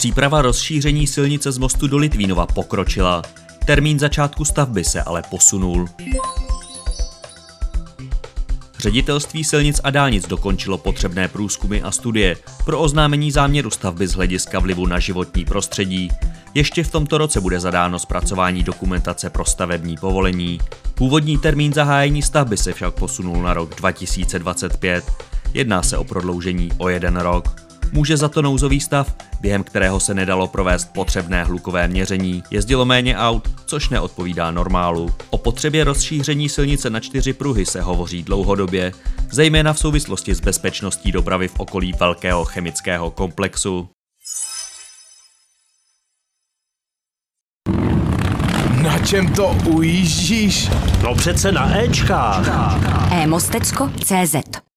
Příprava rozšíření silnice z mostu do Litvínova pokročila. Termín začátku stavby se ale posunul. Ředitelství silnic a dálnic dokončilo potřebné průzkumy a studie pro oznámení záměru stavby z hlediska vlivu na životní prostředí. Ještě v tomto roce bude zadáno zpracování dokumentace pro stavební povolení. Původní termín zahájení stavby se však posunul na rok 2025. Jedná se o prodloužení o jeden rok. Může za to nouzový stav, během kterého se nedalo provést potřebné hlukové měření, jezdilo méně aut, což neodpovídá normálu. O potřebě rozšíření silnice na čtyři pruhy se hovoří dlouhodobě, zejména v souvislosti s bezpečností dopravy v okolí velkého chemického komplexu. Na čem to ujíždíš? No přece na Ečkách. e-mostecko.cz